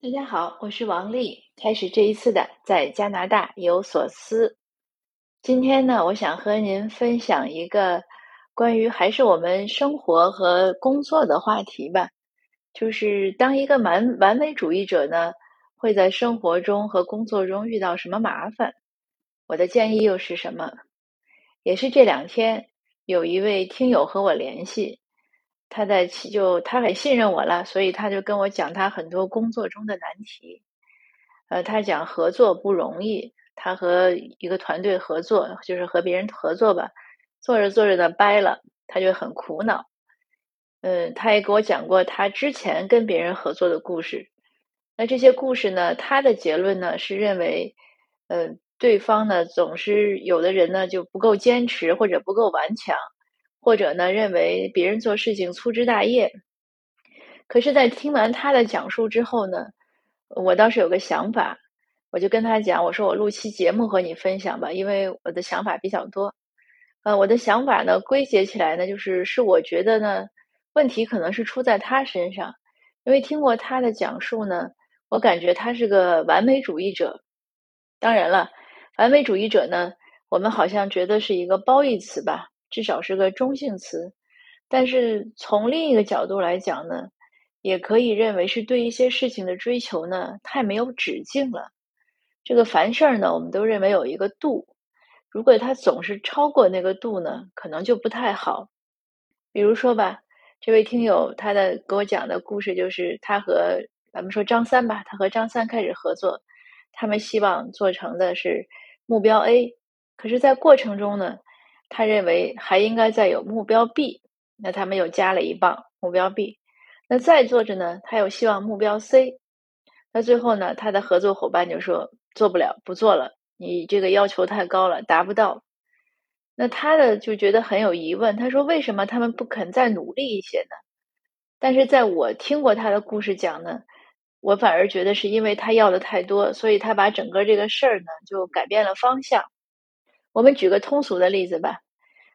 大家好，我是王丽。开始这一次的在加拿大有所思。今天呢，我想和您分享一个关于还是我们生活和工作的话题吧。就是当一个完完美主义者呢，会在生活中和工作中遇到什么麻烦？我的建议又是什么？也是这两天有一位听友和我联系。他在就他很信任我了，所以他就跟我讲他很多工作中的难题。呃，他讲合作不容易，他和一个团队合作，就是和别人合作吧，做着做着呢掰了，他就很苦恼。嗯，他也给我讲过他之前跟别人合作的故事。那这些故事呢，他的结论呢是认为，嗯，对方呢总是有的人呢就不够坚持或者不够顽强。或者呢，认为别人做事情粗枝大叶。可是，在听完他的讲述之后呢，我倒是有个想法，我就跟他讲，我说我录期节目和你分享吧，因为我的想法比较多。呃，我的想法呢，归结起来呢，就是是我觉得呢，问题可能是出在他身上，因为听过他的讲述呢，我感觉他是个完美主义者。当然了，完美主义者呢，我们好像觉得是一个褒义词吧。至少是个中性词，但是从另一个角度来讲呢，也可以认为是对一些事情的追求呢太没有止境了。这个凡事呢，我们都认为有一个度，如果它总是超过那个度呢，可能就不太好。比如说吧，这位听友他的给我讲的故事就是他和咱们说张三吧，他和张三开始合作，他们希望做成的是目标 A，可是，在过程中呢。他认为还应该再有目标 B，那他们又加了一棒目标 B。那再做着呢，他又希望目标 C。那最后呢，他的合作伙伴就说做不了，不做了，你这个要求太高了，达不到。那他的就觉得很有疑问，他说为什么他们不肯再努力一些呢？但是在我听过他的故事讲呢，我反而觉得是因为他要的太多，所以他把整个这个事儿呢就改变了方向。我们举个通俗的例子吧，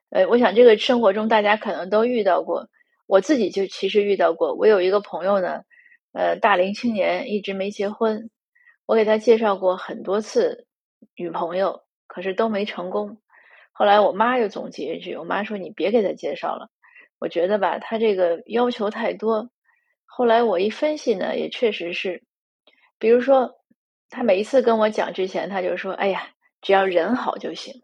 呃，我想这个生活中大家可能都遇到过，我自己就其实遇到过。我有一个朋友呢，呃，大龄青年一直没结婚，我给他介绍过很多次女朋友，可是都没成功。后来我妈又总结一句，我妈说：“你别给他介绍了，我觉得吧，他这个要求太多。”后来我一分析呢，也确实是，比如说他每一次跟我讲之前，他就说：“哎呀。”只要人好就行，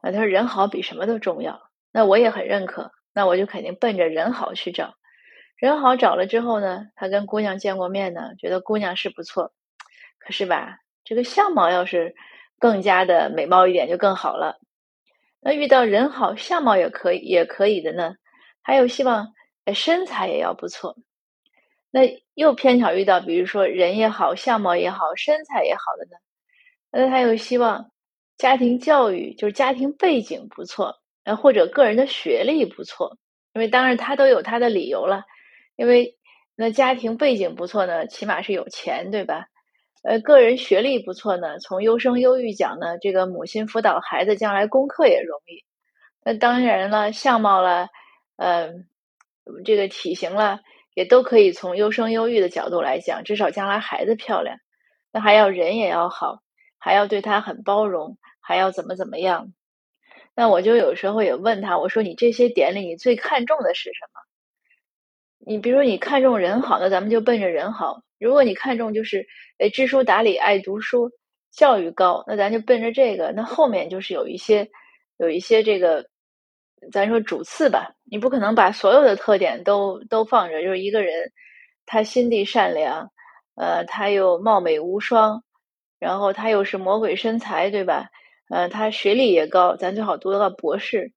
啊，他说人好比什么都重要，那我也很认可，那我就肯定奔着人好去找，人好找了之后呢，他跟姑娘见过面呢，觉得姑娘是不错，可是吧，这个相貌要是更加的美貌一点就更好了，那遇到人好相貌也可以也可以的呢，还有希望身材也要不错，那又偏巧遇到比如说人也好相貌也好身材也好的呢。那他又希望家庭教育就是家庭背景不错，呃，或者个人的学历不错，因为当然他都有他的理由了，因为那家庭背景不错呢，起码是有钱，对吧？呃，个人学历不错呢，从优生优育讲呢，这个母亲辅导孩子将来功课也容易。那当然了，相貌了，嗯，这个体型了，也都可以从优生优育的角度来讲，至少将来孩子漂亮。那还要人也要好。还要对他很包容，还要怎么怎么样？那我就有时候也问他，我说你这些点里，你最看重的是什么？你比如说，你看重人好，那咱们就奔着人好；如果你看重就是诶知书达理、爱读书、教育高，那咱就奔着这个。那后面就是有一些有一些这个，咱说主次吧，你不可能把所有的特点都都放着。就是一个人，他心地善良，呃，他又貌美无双。然后他又是魔鬼身材，对吧？呃，他学历也高，咱最好读到博士。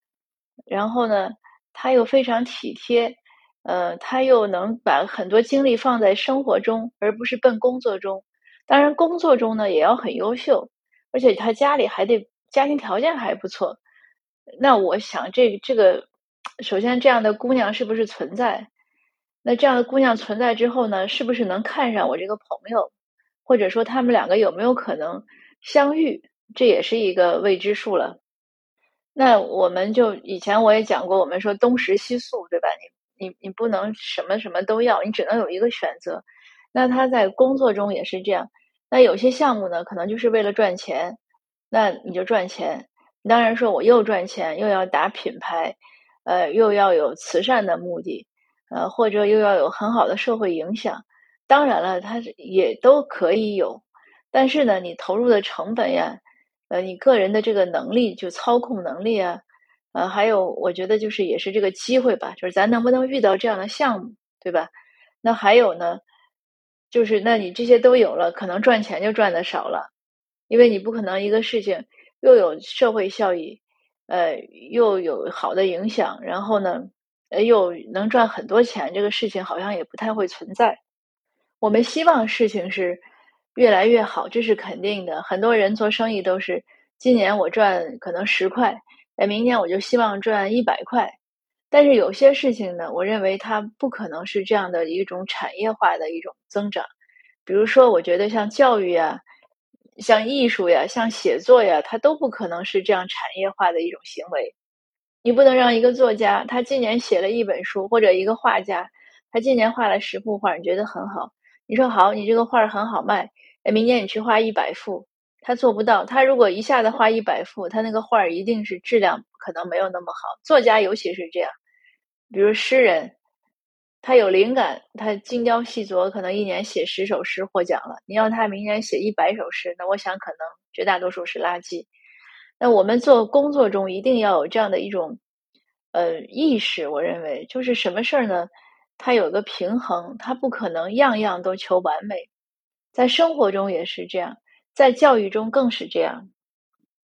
然后呢，他又非常体贴，呃，他又能把很多精力放在生活中，而不是奔工作中。当然，工作中呢也要很优秀，而且他家里还得家庭条件还不错。那我想，这这个首先这样的姑娘是不是存在？那这样的姑娘存在之后呢，是不是能看上我这个朋友？或者说他们两个有没有可能相遇，这也是一个未知数了。那我们就以前我也讲过，我们说东食西素，对吧？你你你不能什么什么都要，你只能有一个选择。那他在工作中也是这样。那有些项目呢，可能就是为了赚钱，那你就赚钱。当然说我又赚钱，又要打品牌，呃，又要有慈善的目的，呃，或者又要有很好的社会影响。当然了，它也都可以有，但是呢，你投入的成本呀，呃，你个人的这个能力，就操控能力啊，呃，还有我觉得就是也是这个机会吧，就是咱能不能遇到这样的项目，对吧？那还有呢？就是，那你这些都有了，可能赚钱就赚的少了，因为你不可能一个事情又有社会效益，呃，又有好的影响，然后呢，呃，又能赚很多钱，这个事情好像也不太会存在。我们希望事情是越来越好，这是肯定的。很多人做生意都是，今年我赚可能十块，哎，明年我就希望赚一百块。但是有些事情呢，我认为它不可能是这样的一种产业化的一种增长。比如说，我觉得像教育呀、像艺术呀、像写作呀，它都不可能是这样产业化的一种行为。你不能让一个作家，他今年写了一本书，或者一个画家，他今年画了十幅画，你觉得很好，你说好，你这个画很好卖，哎，明年你去画一百幅，他做不到。他如果一下子画一百幅，他那个画一定是质量可能没有那么好。作家尤其是这样。比如诗人，他有灵感，他精雕细琢，可能一年写十首诗获奖了。你要他明年写一百首诗，那我想可能绝大多数是垃圾。那我们做工作中一定要有这样的一种呃意识，我认为就是什么事儿呢？它有个平衡，它不可能样样都求完美。在生活中也是这样，在教育中更是这样。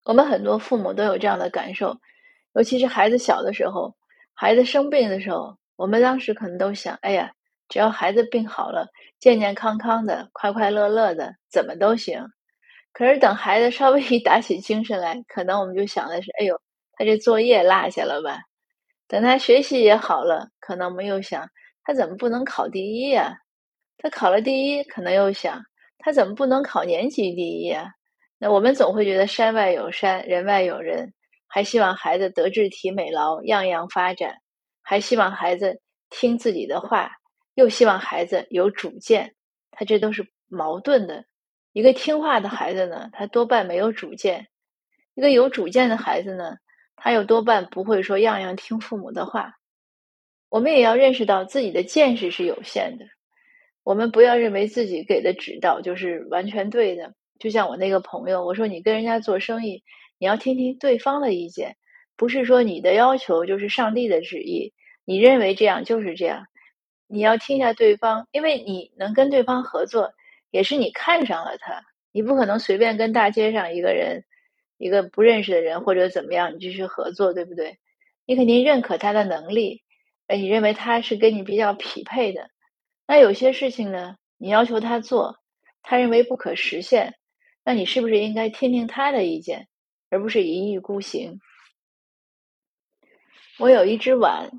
我们很多父母都有这样的感受，尤其是孩子小的时候。孩子生病的时候，我们当时可能都想：哎呀，只要孩子病好了，健健康康的，快快乐乐的，怎么都行。可是等孩子稍微一打起精神来，可能我们就想的是：哎呦，他这作业落下了吧？等他学习也好了，可能我们又想：他怎么不能考第一呀？他考了第一，可能又想：他怎么不能考年级第一呀？那我们总会觉得山外有山，人外有人。还希望孩子德智体美劳样样发展，还希望孩子听自己的话，又希望孩子有主见。他这都是矛盾的。一个听话的孩子呢，他多半没有主见；一个有主见的孩子呢，他又多半不会说样样听父母的话。我们也要认识到自己的见识是有限的，我们不要认为自己给的指导就是完全对的。就像我那个朋友，我说你跟人家做生意。你要听听对方的意见，不是说你的要求就是上帝的旨意，你认为这样就是这样。你要听一下对方，因为你能跟对方合作，也是你看上了他。你不可能随便跟大街上一个人、一个不认识的人或者怎么样，你继续合作，对不对？你肯定认可他的能力，哎，你认为他是跟你比较匹配的。那有些事情呢，你要求他做，他认为不可实现，那你是不是应该听听他的意见？而不是一意孤行。我有一只碗，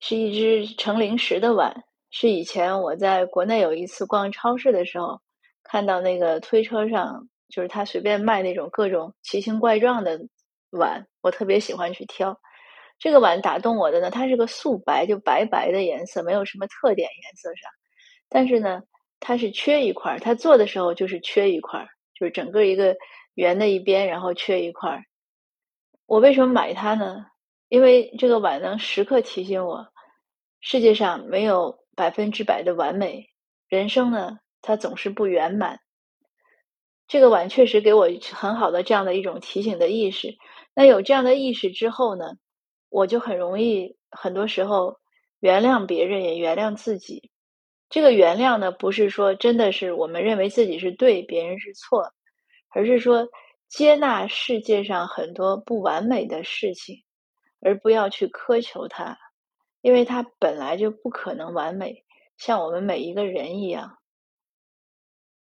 是一只盛零食的碗，是以前我在国内有一次逛超市的时候看到那个推车上，就是他随便卖那种各种奇形怪状的碗，我特别喜欢去挑。这个碗打动我的呢，它是个素白，就白白的颜色，没有什么特点颜色上，但是呢，它是缺一块儿，它做的时候就是缺一块儿，就是整个一个。圆的一边，然后缺一块儿。我为什么买它呢？因为这个碗能时刻提醒我，世界上没有百分之百的完美，人生呢，它总是不圆满。这个碗确实给我很好的这样的一种提醒的意识。那有这样的意识之后呢，我就很容易，很多时候原谅别人，也原谅自己。这个原谅呢，不是说真的是我们认为自己是对，别人是错。而是说，接纳世界上很多不完美的事情，而不要去苛求它，因为它本来就不可能完美，像我们每一个人一样。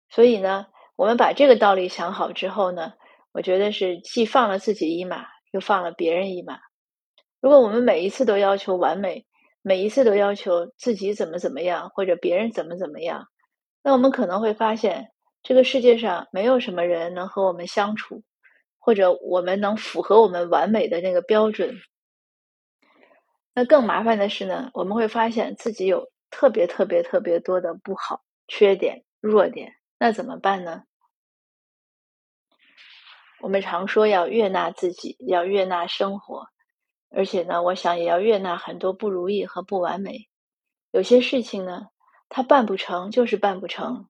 所以呢，我们把这个道理想好之后呢，我觉得是既放了自己一马，又放了别人一马。如果我们每一次都要求完美，每一次都要求自己怎么怎么样，或者别人怎么怎么样，那我们可能会发现。这个世界上没有什么人能和我们相处，或者我们能符合我们完美的那个标准。那更麻烦的是呢，我们会发现自己有特别特别特别多的不好，缺点、弱点，那怎么办呢？我们常说要悦纳自己，要悦纳生活，而且呢，我想也要悦纳很多不如意和不完美。有些事情呢，它办不成就是办不成；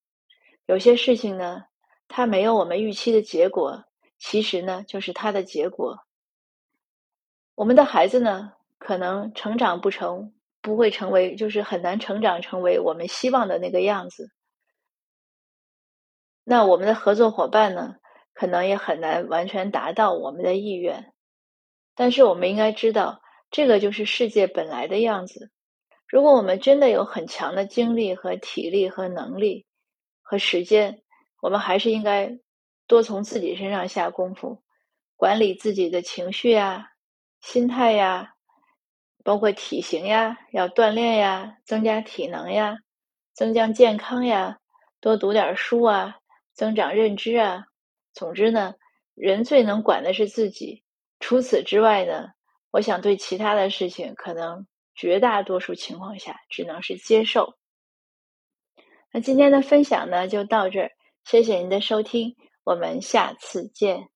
有些事情呢，它没有我们预期的结果，其实呢，就是它的结果。我们的孩子呢，可能成长不成。不会成为，就是很难成长成为我们希望的那个样子。那我们的合作伙伴呢，可能也很难完全达到我们的意愿。但是我们应该知道，这个就是世界本来的样子。如果我们真的有很强的精力和体力和能力和时间，我们还是应该多从自己身上下功夫，管理自己的情绪呀、心态呀。包括体型呀，要锻炼呀，增加体能呀，增加健康呀，多读点书啊，增长认知啊。总之呢，人最能管的是自己。除此之外呢，我想对其他的事情，可能绝大多数情况下只能是接受。那今天的分享呢，就到这儿，谢谢您的收听，我们下次见。